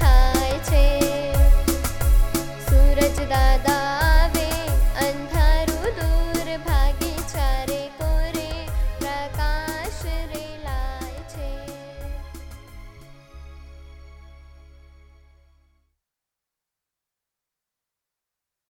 થાય છે